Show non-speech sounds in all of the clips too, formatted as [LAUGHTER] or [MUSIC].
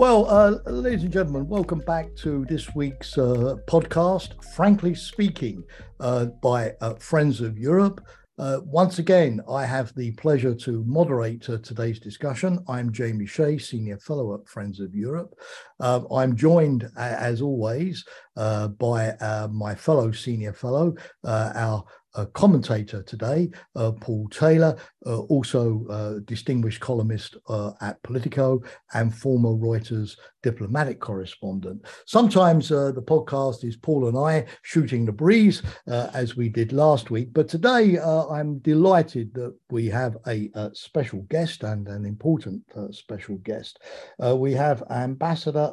Well, uh, ladies and gentlemen, welcome back to this week's uh, podcast, Frankly Speaking, uh, by uh, Friends of Europe. Uh, once again, I have the pleasure to moderate uh, today's discussion. I'm Jamie Shea, Senior Fellow at Friends of Europe. I'm joined, as always, by my fellow Senior Fellow, our a commentator today, uh, Paul Taylor, uh, also uh, distinguished columnist uh, at Politico and former Reuters diplomatic correspondent. Sometimes uh, the podcast is Paul and I shooting the breeze, as we did last week. But today I'm delighted that we have a, a special guest and an important special guest. we have Ambassador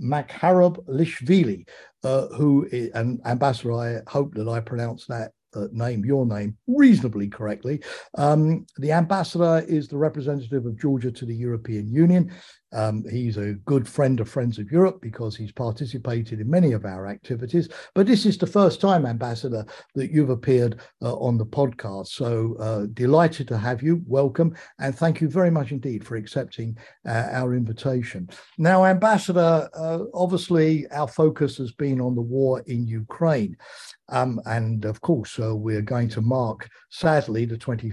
Vakhtang Makharoblishvili, uh, who is, and Ambassador, I hope that I pronounced that uh, name, your name, reasonably correctly. Um, the ambassador is the representative of Georgia to the European Union. Um, he's a good friend of Friends of Europe because he's participated in many of our activities. But this is the first time, Ambassador, that you've appeared uh, on the podcast. So uh, delighted to have you. Welcome. And thank you very much indeed for accepting uh, our invitation. Now, Ambassador, uh, obviously, our focus has been on the war in Ukraine. Um, and of course, uh, we're going to mark, sadly, the 20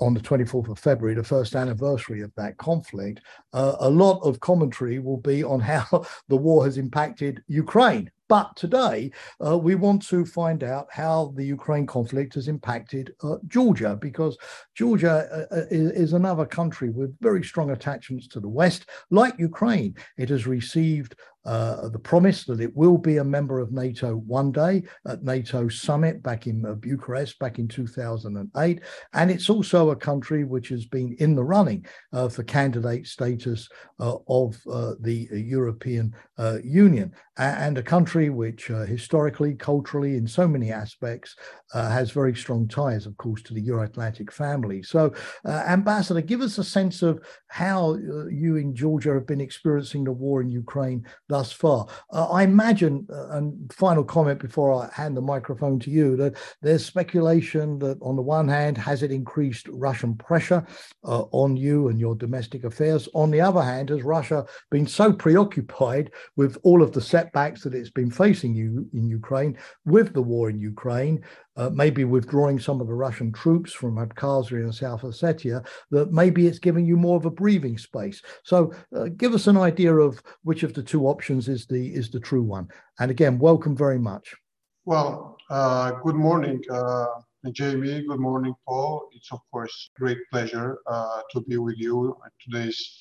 on the 24th of February, the first anniversary of that conflict. Uh, a lot of commentary will be on [LAUGHS] how the war has impacted Ukraine. But today, uh, we want to find out how the Ukraine conflict has impacted uh, Georgia, because Georgia uh, uh is, is, another country with very strong attachments to the West. Like Ukraine, it has received uh, the promise that it will be a member of NATO one day at NATO summit back in uh, Bucharest back in 2008. And it's also a country which has been in the running uh, for candidate status uh, of uh, the European uh, Union and a country which historically, culturally, in so many aspects, has very strong ties, of course, to the Euro Atlantic family. So, Ambassador, give us a sense of how you in Georgia have been experiencing the war in Ukraine thus far. Uh, I imagine, uh, and final comment before I hand the microphone to you, that there's speculation that on the one hand, has it increased Russian pressure uh, on you and your domestic affairs? On the other hand, has Russia been so preoccupied with all of the setbacks that it's been facing you in Ukraine with the war in Ukraine uh, maybe withdrawing some of the Russian troops from Abkhazia and South Ossetia, that maybe it's giving you more of a breathing space. So uh, give us an idea of which of the two options is the is the true one. And again, welcome very much. Well, uh, good morning, uh, Jamie. Good morning, Paul. It's of course great pleasure uh, to be with you today's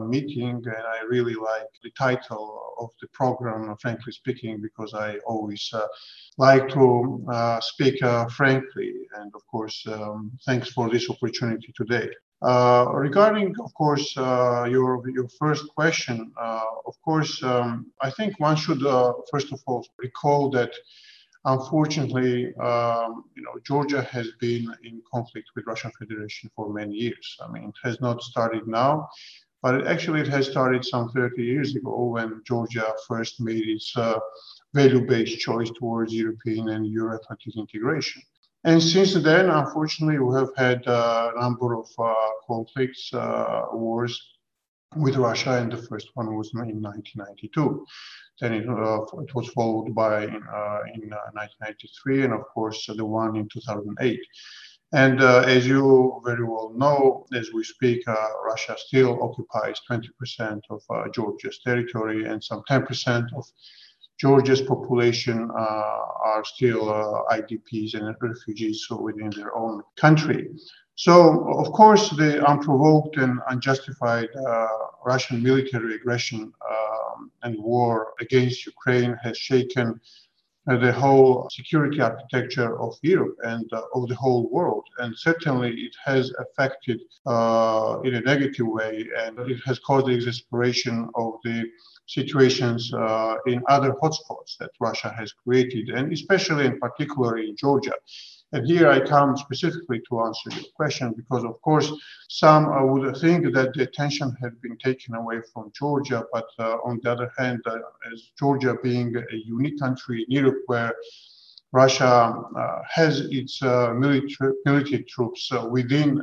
meeting, and I really like the title of the program, frankly speaking, because I always uh, like to uh, speak uh, frankly. And of course, um, thanks for this opportunity today. Uh, regarding, of course, uh, your your first question, of course, um, I think one should first of all recall that Unfortunately, um, you know, Georgia has been in conflict with Russian Federation for many years. I mean, it has not started now, but it actually it has started some 30 years ago when Georgia first made its uh, value-based choice towards European and Euro-Atlantic integration. And since then, unfortunately, we have had a number of uh, conflicts, uh, wars with Russia, and the first one was in 1992. Then it, uh, it was followed by in, uh, in 1993, uh, and of course the one in 2008. And uh, as you very well know, as we speak, uh, Russia still occupies 20% of uh, Georgia's territory, and some 10% of Georgia's population are still IDPs and refugees within their own country. So, of course, the unprovoked and unjustified Russian military aggression and war against Ukraine has shaken uh, the whole security architecture of Europe and uh, of the whole world. And certainly it has affected uh, in a negative way, and it has caused the exasperation of the situations uh, in other hotspots that Russia has created, and especially in particular in Georgia. And here I come specifically to answer your question because, of course, some uh, would think that the attention had been taken away from Georgia, but uh, on the other hand, uh, as Georgia being a unique country in Europe where Russia uh, has its uh, military, military troops uh, within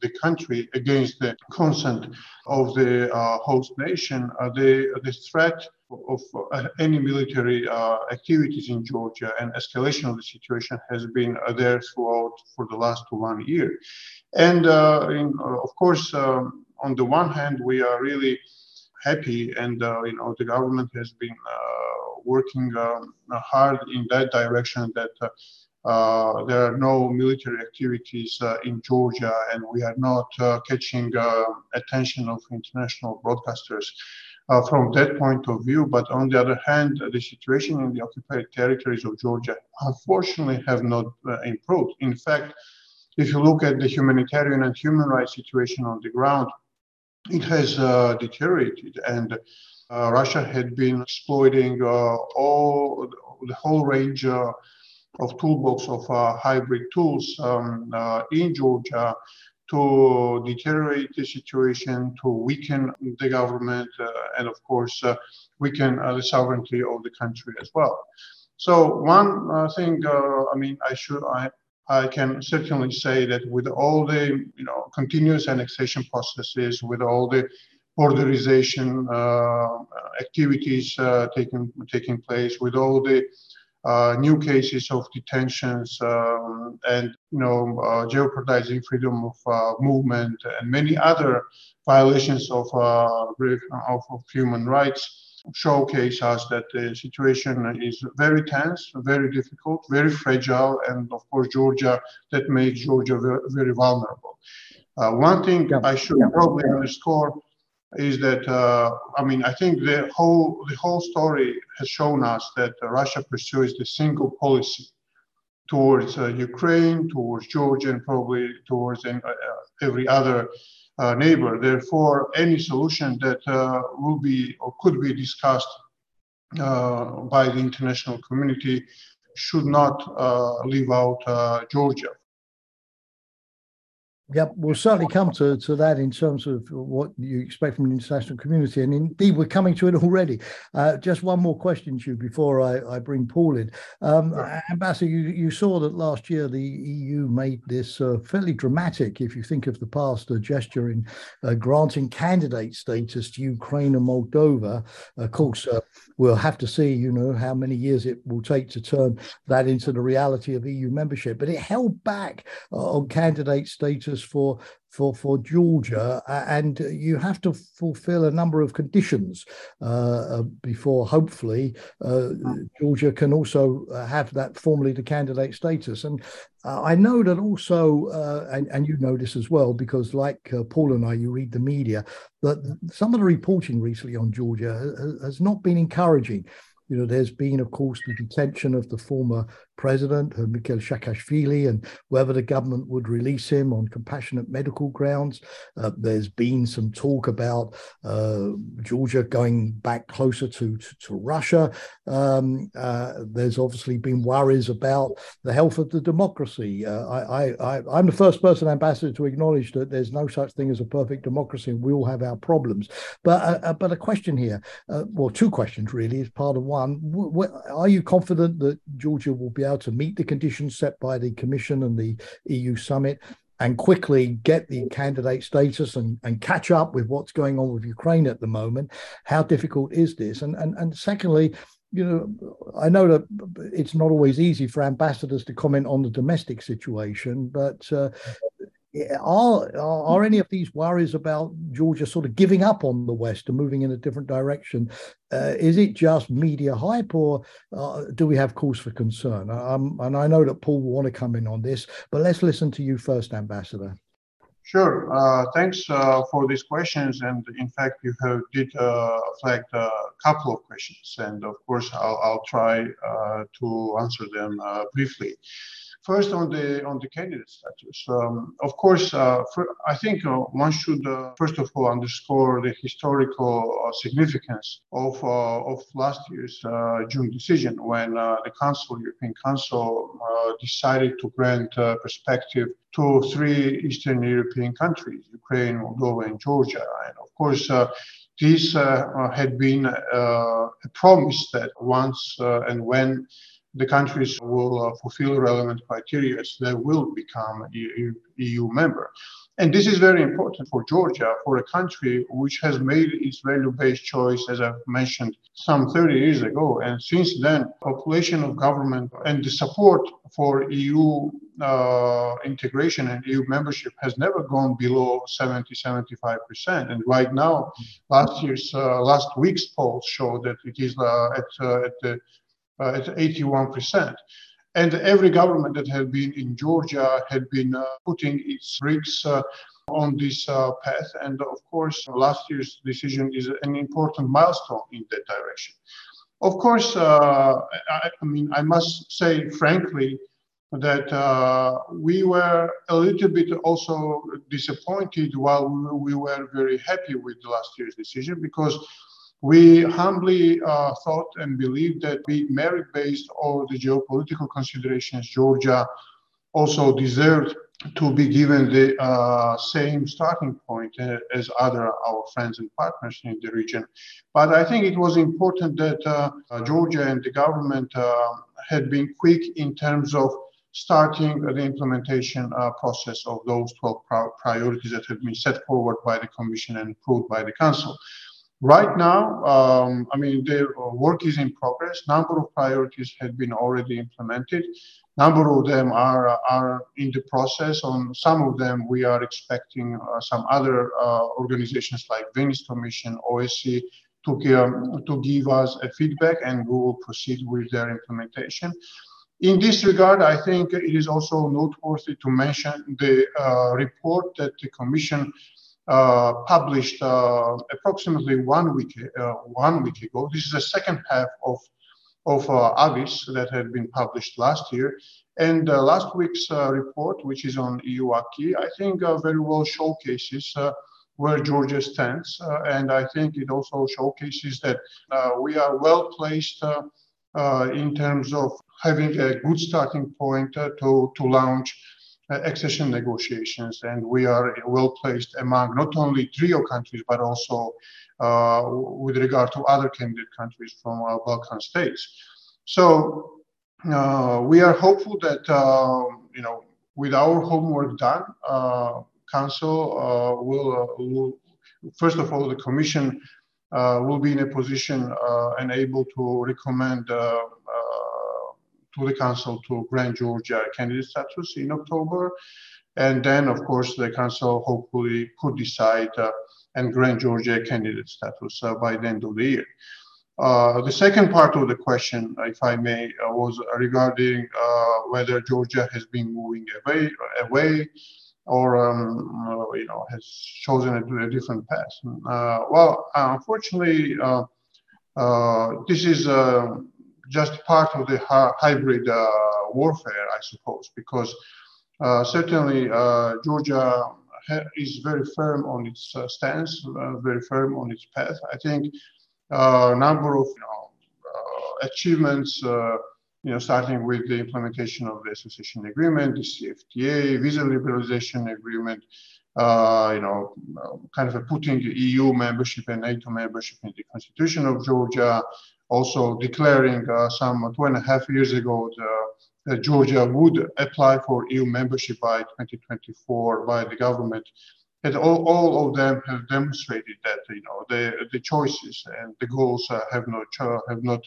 the country against the consent of the host nation, the, the threat of uh, any military uh, activities in Georgia and escalation of the situation has been uh, there throughout for the last one year. And in, of course, um, on the one hand, we are really happy, and you know the government has been working um, hard in that direction that uh, uh, there are no military activities uh, in Georgia and we are not catching attention of international broadcasters. Uh, from that point of view. But on the other hand, the situation in the occupied territories of Georgia unfortunately have not uh, improved. In fact, if you look at the humanitarian and human rights situation on the ground, it has uh, deteriorated and uh, Russia had been exploiting uh, all the whole range uh, of toolbox of hybrid tools um, in Georgia to deteriorate the situation, to weaken the government, uh, and of course, uh, weaken uh, the sovereignty of the country as well. So one thing, I mean, I should, I, I can certainly say that with all the, you know, continuous annexation processes, with all the borderization uh, activities uh, taking taking place, with all the uh, new cases of detentions um, and you know uh, jeopardizing freedom of uh, movement and many other violations of, uh, of, of human rights showcase us that the situation is very tense, very difficult, very fragile, and of course Georgia that makes Georgia very, very vulnerable. Uh, one thing yeah. I should yeah. probably underscore is that uh, I mean I think the whole the whole story has shown us that uh, Russia pursues the single policy towards uh, Ukraine, towards Georgia, and probably towards uh, every other uh, neighbor. Therefore, any solution that uh, will be or could be discussed by the international community should not leave out Georgia. Yep, we'll certainly come to, to that in terms of what you expect from the international community. And indeed, we're coming to it already. Uh, just one more question to you before I, I bring Paul in. Um. Ambassador, you, you saw that last year the EU made this uh, fairly dramatic, if you think of the past, uh, gesture in uh, granting candidate status to Ukraine and Moldova. Of course, uh, we'll have to see, you know, how many years it will take to turn that into the reality of EU membership. But it held back uh, on candidate status for for for Georgia, and you have to fulfil a number of conditions uh, uh before, hopefully, uh, Georgia can also uh, have that formally the candidate status. And uh, I know that also, uh, and, and you know this as well, because like Paul and I, you read the media, that some of the reporting recently on Georgia has, has not been encouraging. You know, there's been, of course, the detention of the former president, uh, Mikhail Saakashvili, and whether the government would release him on compassionate medical grounds. Uh, there's been some talk about uh, Georgia going back closer to, to, to Russia. Um, uh, there's obviously been worries about the health of the democracy. Uh, I, I, I'm the first person, ambassador, to acknowledge that there's no such thing as a perfect democracy, and we all have our problems. But uh, but a question here, well, two questions really, is part of one. W- w- are you confident that Georgia will be able to meet the conditions set by the Commission and the EU summit and quickly get the candidate status and, and catch up with what's going on with Ukraine at the moment. How difficult is this? And and and secondly, you know, I know that it's not always easy for ambassadors to comment on the domestic situation, but uh, are, are any of these worries about Georgia sort of giving up on the West and moving in a different direction? Uh, is it just media hype, or uh, do we have cause for concern? Um, and I know that Paul will want to come in on this, but let's listen to you first, Ambassador. Sure. Uh, thanks uh, for these questions. And in fact, you have did uh, flag a couple of questions, and of course, I'll, I'll try uh, to answer them briefly. First, on the on the candidate status, um, of course, uh, for, I think uh, one should uh, first of all underscore the historical uh, significance of uh, of last year's uh, June decision when the Council, European Council, decided to grant perspective to three Eastern European countries: Ukraine, Moldova, and Georgia. And of course. this had been a promise that once and when the countries will uh, fulfill relevant criteria, they will become EU, member. And this is very important for Georgia, for a country which has made its value-based choice, as I've mentioned, some 30 years ago. And since then, population of government and the support for EU uh, integration and EU membership has never gone below 70, 75%. And right now, last year's, uh, last week's polls show that it is uh, at, uh, at, the, uh, at 81%. And every government that had been in Georgia had been uh, putting its bricks uh, on this uh, path. And of course, last year's decision is an important milestone in that direction. Of course, uh, I, I, mean, I must say frankly that we were a little bit also disappointed while we were very happy with last year's decision because we humbly uh, thought and believed that be merit-based or the geopolitical considerations, Georgia also deserved to be given the uh, same starting point uh, as other our friends and partners in the region. But I think it was important that uh, Georgia and the government uh, had been quick in terms of starting the implementation uh, process of those 12 priorities that had been set forward by the Commission and approved by the Council. Right now, um, I mean, the work is in progress. Number of priorities have been already implemented. Number of them are are in the process. On some of them, we are expecting uh, some other uh, organizations like Venice Commission, OSCE, to give, to give us a feedback, and we will proceed with their implementation. In this regard, I think it is also noteworthy to mention the uh, report that the Commission uh, published uh, approximately one week uh, one week ago. This is the second half of of Avis that had been published last year. And last week's report, which is on EU acquis, I think very well showcases where Georgia stands. Uh, and I think it also showcases that uh, we are well placed uh, in terms of having a good starting point to, to launch uh, accession negotiations, and we are well placed among not only trio countries but also uh, with regard to other candidate countries from our Balkan states. So uh, we are hopeful that you know with our homework done, Council will, will first of all the Commission uh, will be in a position uh, and able to recommend uh, to the council to grant Georgia candidate status in October. And then, of course, the council hopefully could decide uh, and grant Georgia candidate status uh, by the end of the year. Uh, the second part of the question, if I may, uh, was regarding uh, whether Georgia has been moving away, away or um, you know has chosen a, a different path. Uh, well, unfortunately, this is just part of the hybrid uh, warfare, I suppose, because uh, certainly uh, Georgia is very firm on its stance, very firm on its path. I think a number of you know, achievements you know, starting with the implementation of the association agreement, the CFTA, visa liberalization agreement, uh, you know, kind of putting EU membership and NATO membership in the constitution of Georgia, also declaring uh, some two and a half years ago that Georgia would apply for EU membership by 2024 by the government. And all, all of them have demonstrated that you know the, the choices and the goals uh, have not have not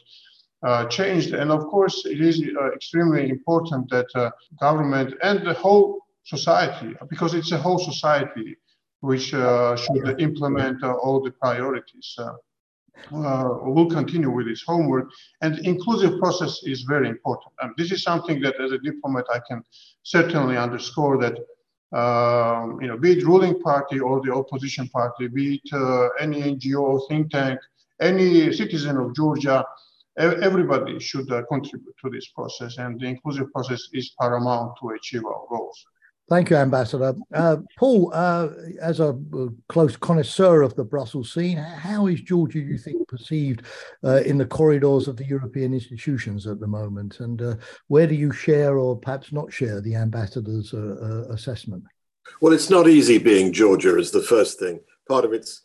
uh, changed. And of course, it is uh, extremely important that uh, government and the whole society, because it's a whole society which uh, should implement all the priorities uh, will continue with its homework. And inclusive process is very important. And this is something that, as a diplomat, I can certainly underscore that. Um, you know, be it ruling party or the opposition party, be it uh, any NGO, think tank, any citizen of Georgia, everybody should uh, contribute to this process, and the inclusive process is paramount to achieve our goals. Thank you, Ambassador. Uh, Paul, uh, as a close connoisseur of the Brussels scene, how is Georgia, you think, perceived uh, in the corridors of the European institutions at the moment? And uh, where do you share or perhaps not share the ambassador's uh, uh, assessment? Well, it's not easy being Georgia, is the first thing. Part of its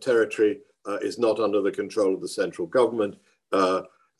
territory is not under the control of the central government.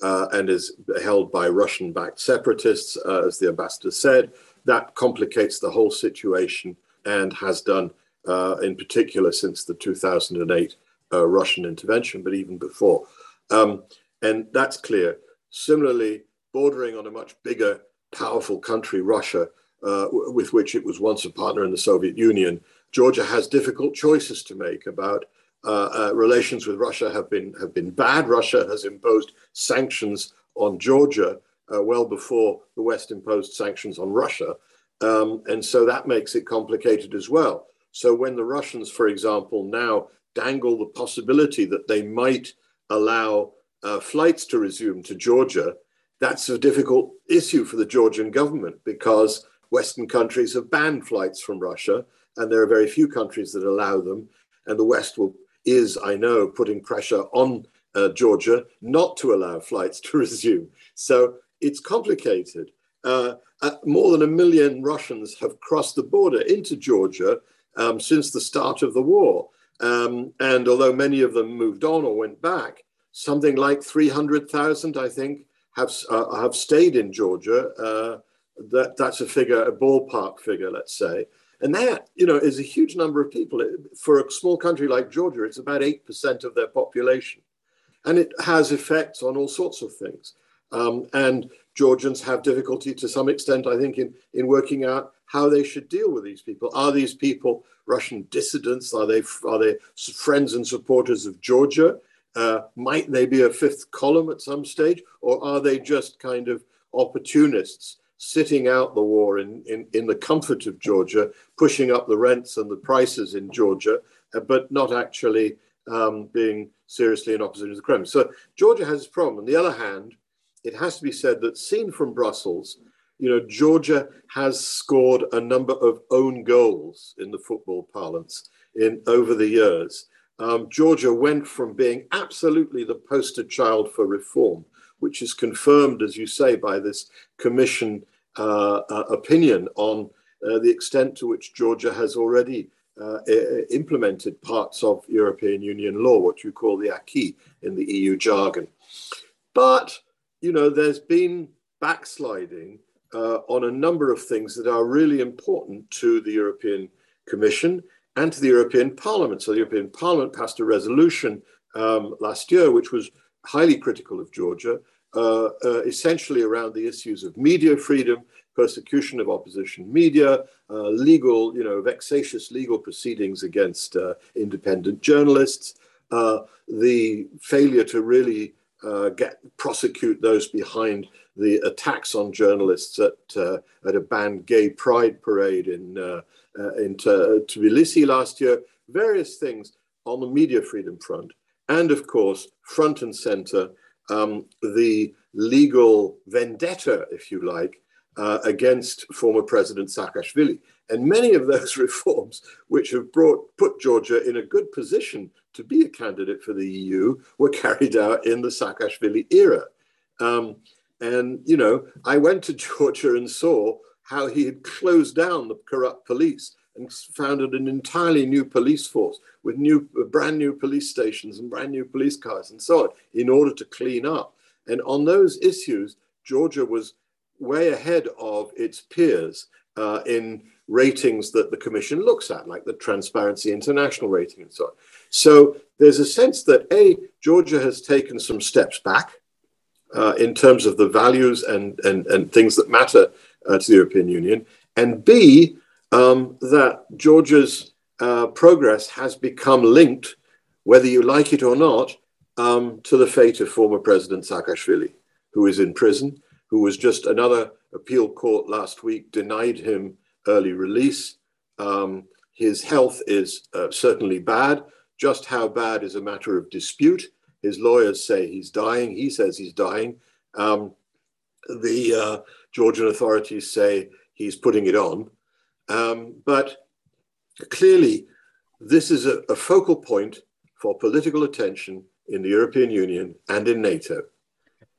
uh, and is held by Russian backed separatists, uh, as the ambassador said. That complicates the whole situation and has done, uh, in particular, since the 2008 uh, Russian intervention, but even before. Um, and that's clear. Similarly, bordering on a much bigger, powerful country, Russia, uh, with which it was once a partner in the Soviet Union, Georgia has difficult choices to make about uh, uh, relations with Russia have been have been bad. Russia has imposed sanctions on Georgia uh, well before the West imposed sanctions on Russia, um, and so that makes it complicated as well. So when the Russians, for example, now dangle the possibility that they might allow uh, flights to resume to Georgia, that's a difficult issue for the Georgian government because Western countries have banned flights from Russia, and there are very few countries that allow them. And the West will is, I know, putting pressure on uh, Georgia not to allow flights to [LAUGHS] resume. So it's complicated. Uh, uh, more than a million Russians have crossed the border into Georgia um, since the start of the war. Um, and although many of them moved on or went back, something like 300,000, I think, have, uh, have stayed in Georgia. Uh, that, that's a figure, a ballpark figure, let's say. And that, you know, is a huge number of people. For a small country like Georgia, it's about 8% of their population. And it has effects on all sorts of things. Um, and Georgians have difficulty to some extent, I think, in, in working out how they should deal with these people. Are these people Russian dissidents? Are they, are they friends and supporters of Georgia? Uh, might they be a fifth column at some stage? Or are they just kind of opportunists sitting out the war in, in, in the comfort of Georgia, pushing up the rents and the prices in Georgia, uh, but not actually um, being seriously in opposition to the Kremlin. So Georgia has a problem. On the other hand, it has to be said that seen from Brussels, you know, Georgia has scored a number of own goals in the football parlance in over the years. Um, Georgia went from being absolutely the poster child for reform which is confirmed, as you say, by this commission uh, uh, opinion on uh, the extent to which Georgia has already uh, implemented parts of European Union law, what you call the acquis in the EU jargon. But, you know, there's been backsliding uh, on a number of things that are really important to the European Commission and to the European Parliament. So the European Parliament passed a resolution um, last year, which was highly critical of Georgia, uh, uh, essentially around the issues of media freedom, persecution of opposition media, uh, legal, you know, vexatious legal proceedings against uh, independent journalists, uh, the failure to really uh, get prosecute those behind the attacks on journalists at at a banned gay pride parade in in Tbilisi last year. Various things on the media freedom front and of course, front and center, um, the legal vendetta, if you like, uh, against former President Saakashvili. And many of those [LAUGHS] reforms, which have brought put Georgia in a good position to be a candidate for the EU, were carried out in the Saakashvili era. Um, and you know, I went to [LAUGHS] Georgia and saw how he had closed down the corrupt police and founded an entirely new police force with new, brand new police stations and brand new police cars and so on in order to clean up. And on those issues, Georgia was way ahead of its peers uh, in ratings that the Commission looks at, like the Transparency International rating and so on. So there's a sense that A, Georgia has taken some steps back uh, in terms of the values and, and, and things that matter uh, to the European Union, and B, um, that Georgia's uh, progress has become linked, whether you like it or not, um, to the fate of former President Saakashvili, who is in prison, who was just another appeal court last week denied him early release. Um, his health is uh, certainly bad. Just how bad is a matter of dispute. His lawyers say he's dying. He says he's dying. Um, the uh, Georgian authorities say he's putting it on. Um, but clearly, this is a, a focal point for political attention in the European Union and in NATO.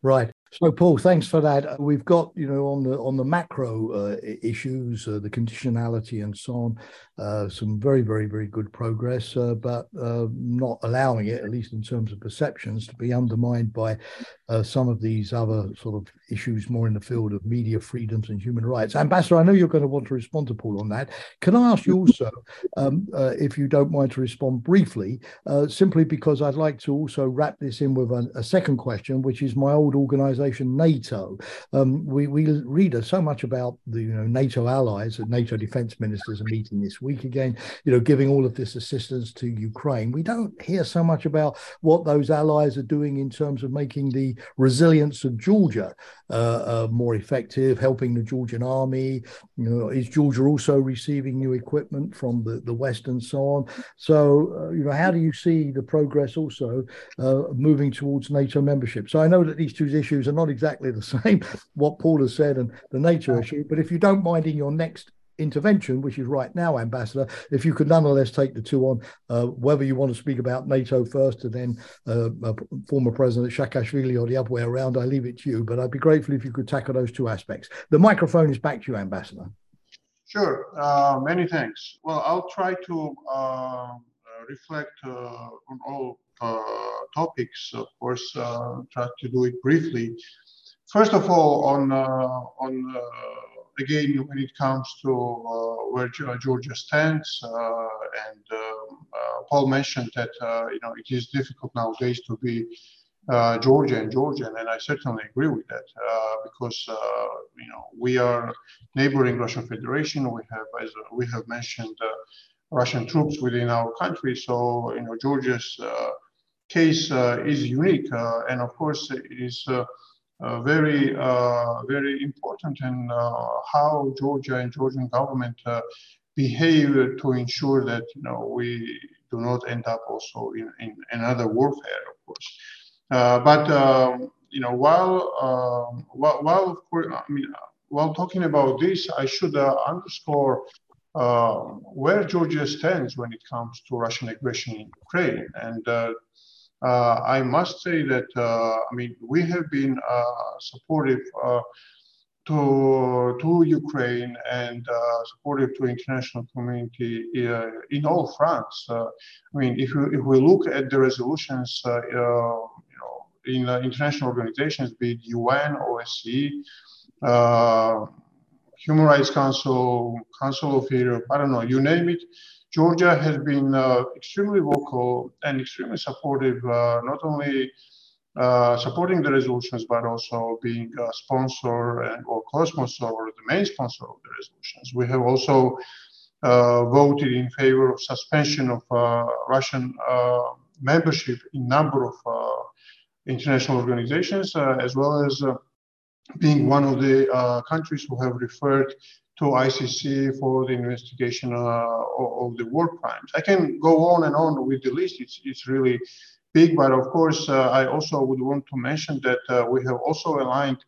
Right. So, Paul, thanks for that. Uh, we've got, you know, on the on the macro uh, issues, uh, the conditionality, and so on, uh, some very, very, very good progress, uh, but uh, not allowing it, at least in terms of perceptions, to be undermined by some of these other sort of issues more in the field of media freedoms and human rights. Ambassador, I know you're going to want to respond to Paul on that. Can I ask you also, um, if you don't mind, to respond briefly, simply because I'd like to also wrap this in with a, second question, which is my old organization, NATO. Um, we, we read so much about the you know, NATO allies, the NATO defense ministers are meeting this week again, you know, giving all of this assistance to Ukraine. We don't hear so much about what those allies are doing in terms of making the resilience of Georgia uh, uh, more effective, helping the Georgian army. You know, is Georgia also receiving new equipment from the, the West and so on? So, uh, you know, how do you see the progress also uh, moving towards NATO membership? So I know that these two issues are not exactly the [LAUGHS] same, what Paul has said and the NATO issue, but if you don't mind in your next intervention, which is right now, Ambassador, if you could nonetheless take the two on, uh, whether you want to speak about NATO first and then uh, uh, former President Saakashvili or the other way around, I leave it to you. But I'd be grateful if you could tackle those two aspects. The microphone is back to you, Ambassador. Sure. Uh, many thanks. Well, I'll try to uh, reflect uh, on all topics. Of course, try to do it briefly. First of all, on on again, when it comes to uh, where Georgia stands, uh, and um, uh, Paul mentioned that uh, you know it is difficult nowadays to be uh, Georgia and Georgian, and I certainly agree with that uh, because you know we are neighboring Russian Federation. We have, as we have mentioned, Russian troops within our country. So you know Georgia's case is unique, and of course it is uh, uh, very, uh, very important in uh, how Georgia and Georgian government behave to ensure that you know we do not end up also in, in another warfare, of course. but um, you know, while um, while, while of course, I mean, while talking about this, I should underscore uh, where Georgia stands when it comes to Russian aggression in Ukraine. And uh, uh, Uh, I must say that uh, I mean we have been uh, supportive uh, to to Ukraine and uh, supportive to international community in all fronts. I mean, if we, if we look at the resolutions, you know, in international organizations, be it UN, OSCE, Human Rights Council, Council of Europe, I don't know, you name it. Georgia has been uh, extremely vocal and extremely supportive, uh, not only uh, supporting the resolutions, but also being a sponsor and, or co-sponsor or the main sponsor of the resolutions. We have also uh, voted in favor of suspension of uh, Russian uh, membership in number of international organizations, as well as being one of the countries who have referred to ICC for the investigation uh, of the war crimes. I can go on and on with the list. It's, it's really big, but of course, uh, I also would want to mention that uh, we have also aligned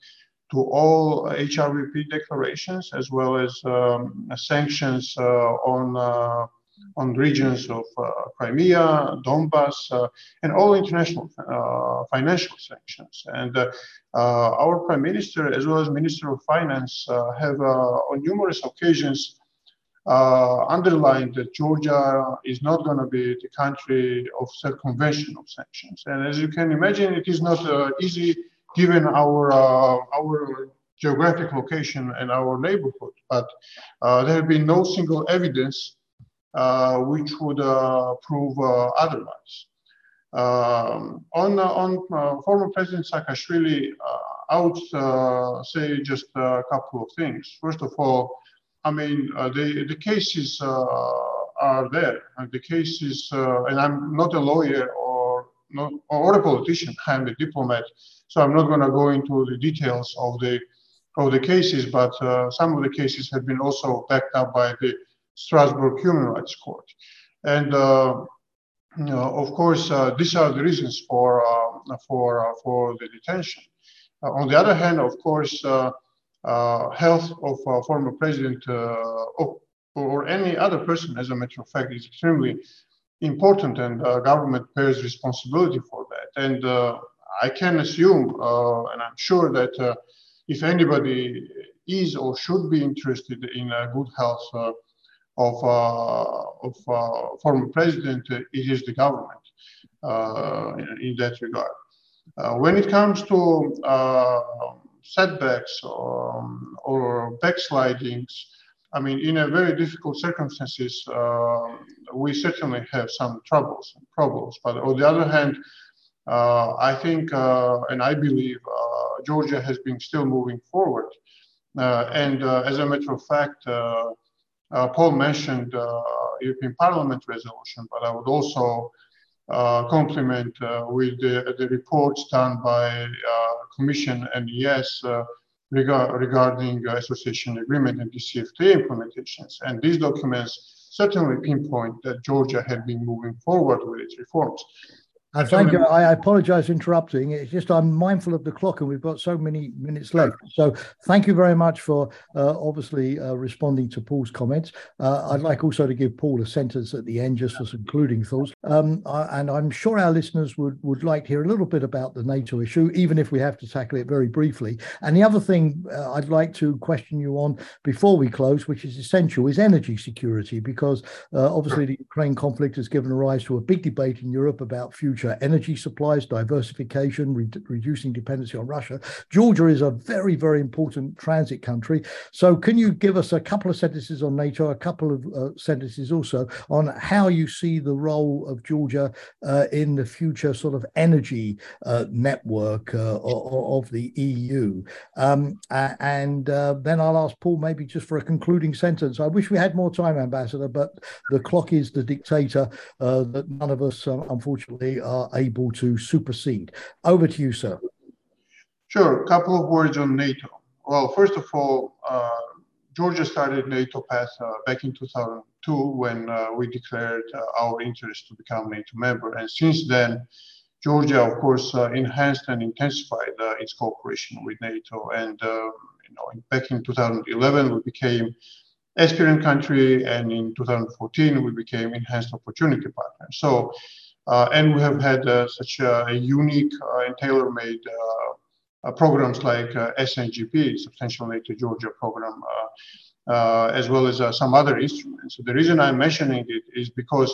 to all HRVP declarations as well as um, sanctions on on regions of uh, Crimea, Donbass, uh, and all international uh, financial sanctions. And our Prime Minister, as well as Minister of Finance, have on numerous occasions uh, underlined that Georgia is not going to be the country of circumvention of sanctions. And as you can imagine, it is not uh, easy given our uh, our geographic location and our neighborhood. But there have been no single evidence which would uh, prove uh, otherwise. Um, on on former President Saakashvili, I would say just a couple of things. First of all, I mean, the, the cases are there. And the cases, and I'm not a lawyer or not, or a politician. [LAUGHS] I'm a diplomat, so I'm not going to go into the details of the of the cases. But uh, some of the cases have been also backed up by the Strasbourg Human Rights Court. And uh, you know, of course, uh, these are the reasons for uh, for for the detention. on the other hand, of course, health of former president or, any other person, as a matter of fact, is extremely important, and government bears responsibility for that. And I can assume, uh, and I'm sure that uh, if anybody is or should be interested in good health of, of former president, it is the government in that regard. when it comes to setbacks or, or backslidings, I mean, in a very difficult circumstances, uh, we certainly have some troubles, and problems. But on the other hand, uh, I think uh, and I believe uh, Georgia has been still moving forward. Uh, and uh, as a matter of fact, Uh, Paul mentioned uh, European Parliament resolution, but I would also uh, compliment with the, the, reports done by Commission and EEAS regarding association agreement and DCFTA implementations. And these documents certainly pinpoint that Georgia had been moving forward with its reforms. Uh, thank you. I, apologize for interrupting. It's just I'm mindful of the clock and we've got so many minutes left. So thank you very much for uh, obviously uh, responding to Paul's comments. Uh, I'd like also to give Paul a sentence at the end just for some concluding thoughts. Um, I, and I'm sure our listeners would, would like to hear a little bit about the NATO issue, even if we have to tackle it very briefly. And the other thing uh, I'd like to question you on before we close, which is essential, is energy security, because uh, obviously the Ukraine conflict has given rise to a big debate in Europe about future future energy supplies, diversification, re- reducing dependency on Russia. Georgia is a very, very important transit country. So, can you give us a couple of sentences on NATO, a couple of uh, sentences also on how you see the role of Georgia uh, in the future sort of energy uh, network uh, of, of, the EU? Um, and uh, then I'll ask Paul maybe just for a concluding sentence. I wish we had more time, Ambassador, but the clock is the dictator uh, that none of us, unfortunately, are able to supersede. Over to you, sir. Sure. A couple of words on NATO. Well, first of all, uh, Georgia started NATO path uh, back in 2002 when uh, we declared uh, our interest to become NATO member. And since then, Georgia, of course, uh, enhanced and intensified uh, its cooperation with NATO. And you know, back in 2011, we became aspirant country, and in 2014, we became enhanced opportunity partner. So and we have had uh, such a unique uh, and tailor-made programs like SNGP, Substantial NATO Georgia Program, as well as some other instruments. So the reason I'm mentioning it is because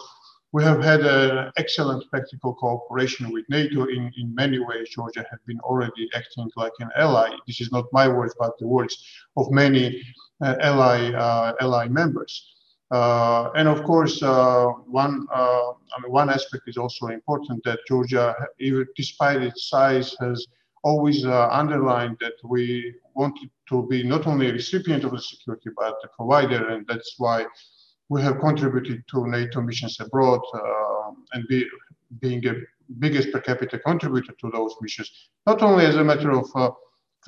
we have had an excellent practical cooperation with NATO in, in many ways. Georgia has been already acting like an ally. This is not my words, but the words of many uh, ally, uh, ally members. Uh, and of course, uh, one uh, I mean, one aspect is also important that Georgia, even despite its size, has always uh, underlined that we wanted to be not only a recipient of the security but a provider, and that's why we have contributed to NATO missions abroad uh, and be, being the biggest per capita contributor to those missions, not only as a matter of uh,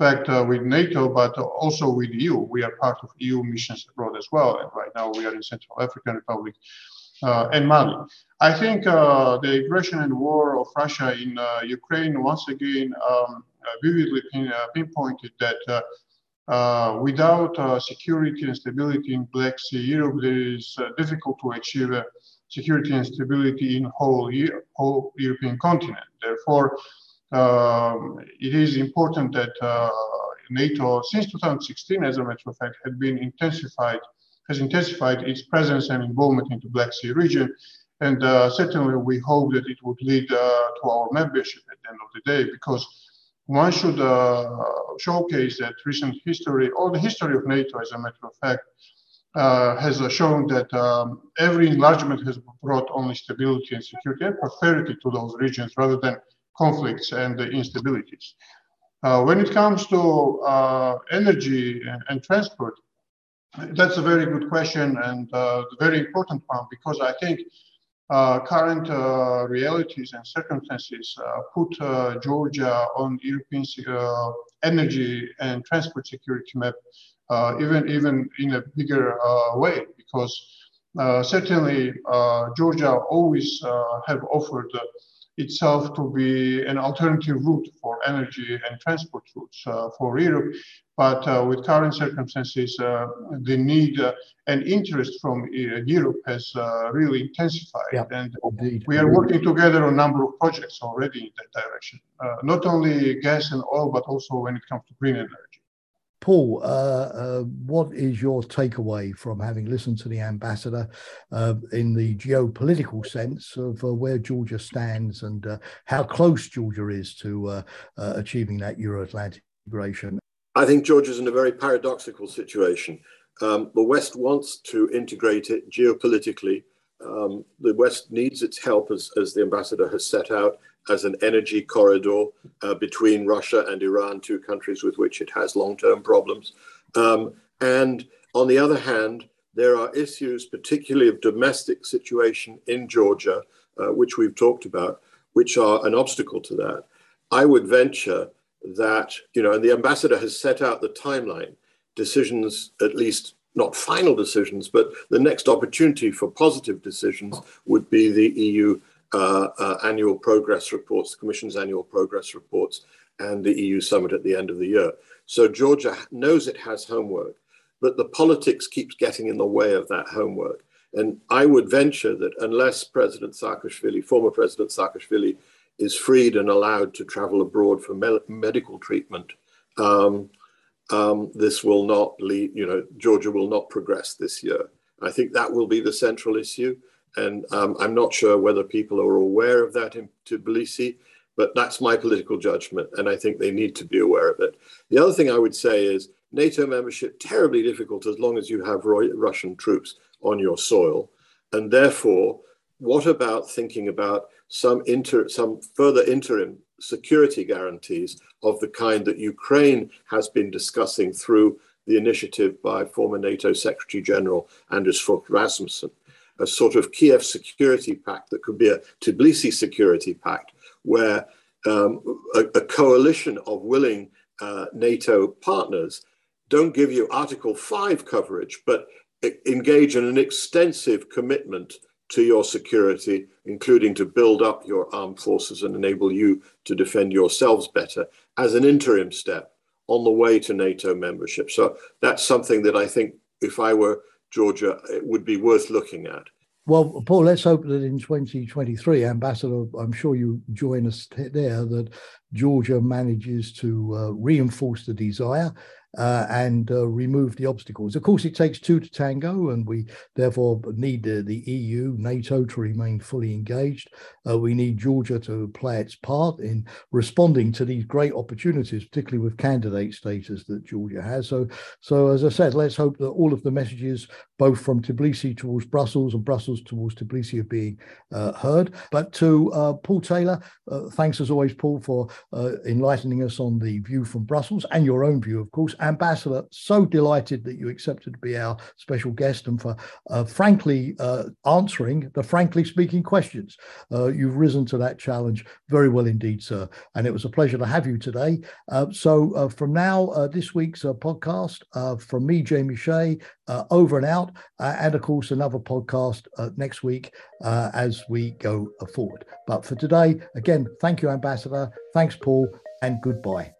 fact uh, with NATO, but also with EU. We are part of EU missions abroad as well. And right now we are in Central African Republic uh, and Mali. I think uh, the aggression and war of Russia in uh, Ukraine once again um, uh, vividly pin, uh, pinpointed that without security and stability in Black Sea Europe, it is difficult to achieve security and stability in whole, whole European continent. Therefore, it is important that uh, NATO, since 2016, as a matter of fact, had been intensified, has intensified its presence and involvement into Black Sea region. And uh, certainly we hope that it would lead uh, to our membership at the end of the day, because one should uh, showcase that recent history, or the history of NATO, as a matter of fact, uh, has shown that um, every enlargement has brought only stability and security and prosperity to those regions rather than conflicts and instabilities. Uh, when it comes to uh, energy and, and, transport, that's a very good question and uh, very important one because I think uh, current uh, realities and circumstances uh, put Georgia on European energy and transport security map even even in a bigger way because certainly Georgia always have offered itself to be an alternative route for energy and transport routes uh, for Europe. But uh, with current circumstances, uh, the need uh, and interest from Europe has uh, really intensified. Yep, and indeed. we are working together on a number of projects already in that direction, not only gas and oil, but also when it comes to green energy. Paul, uh, uh, what is your takeaway from having listened to the ambassador uh, in the geopolitical sense of uh, where Georgia stands and uh, how close Georgia is to uh, achieving that Euro Atlantic integration? I think Georgia is in a very paradoxical situation. Um, the West wants to integrate it geopolitically. Um, the West needs its help, as, as the ambassador has set out, as an energy corridor uh, between Russia and Iran, two countries with which it has long term problems. Um, and on the other hand, there are issues, particularly of domestic situation in Georgia, uh, which we've talked about, which are an obstacle to that. I would venture that, you know, and the ambassador has set out the timeline, decisions, at least not final decisions, but the next opportunity for positive decisions would be the EU annual progress reports, the Commission's annual progress reports, and the EU summit at the end of the year. So Georgia knows it has homework, but the politics keeps getting in the way of that homework. And I would venture that unless President Saakashvili, former President Saakashvili, is freed and allowed to travel abroad for me- medical treatment, um, um, this will not lead, you know, Georgia will not progress this year. I think that will be the central issue. And um, I'm not sure whether people are aware of that in Tbilisi, but that's my political judgment. And I think they need to be aware of it. The other thing I would say is NATO membership, terribly difficult as long as you have Russian troops on your soil. And therefore, what about thinking about some, inter, some further interim security guarantees of the kind that Ukraine has been discussing through the initiative by former NATO Secretary General Anders Fogh Rasmussen? A sort of Kiev security pact that could be a Tbilisi security pact, where um, a, a, coalition of willing uh, NATO partners don't give you Article 5 coverage, but engage in an extensive commitment to your security, including to build up your armed forces and enable you to defend yourselves better as an interim step on the way to NATO membership. So that's something that I think if I were Georgia, it would be worth looking at. Well, Paul, let's hope that in 2023, Ambassador, I'm sure you join us there, that Georgia manages to uh, reinforce the desire uh, and uh, remove the obstacles. Of course, it takes two to tango, and we therefore need the, the EU, NATO to remain fully engaged. Uh, we need Georgia to play its part in responding to these great opportunities, particularly with candidate status that Georgia has. So, so as I said, let's hope that all of the messages, both from Tbilisi towards Brussels and Brussels towards Tbilisi, are being uh, heard. But to uh, Paul Taylor, uh, thanks as always, Paul, for enlightening us on the view from Brussels and your own view, of course Ambassador, so delighted that you accepted to be our special guest and for uh, frankly uh, answering the frankly speaking questions. Uh, you've risen to that challenge very well indeed, sir. And it was a pleasure to have you today. Uh, so uh, from now, uh, this week's podcast from me, Jamie Shea, over and out, and of course another podcast next week as we go forward. But for today, again, thank you, Ambassador. Thanks, Paul, and goodbye.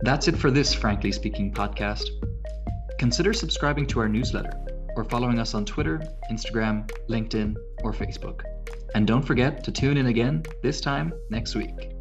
That's it for this Frankly Speaking podcast. Consider subscribing to our newsletter or following us on Twitter, Instagram, LinkedIn, or Facebook. And don't forget to tune in again, this time next week.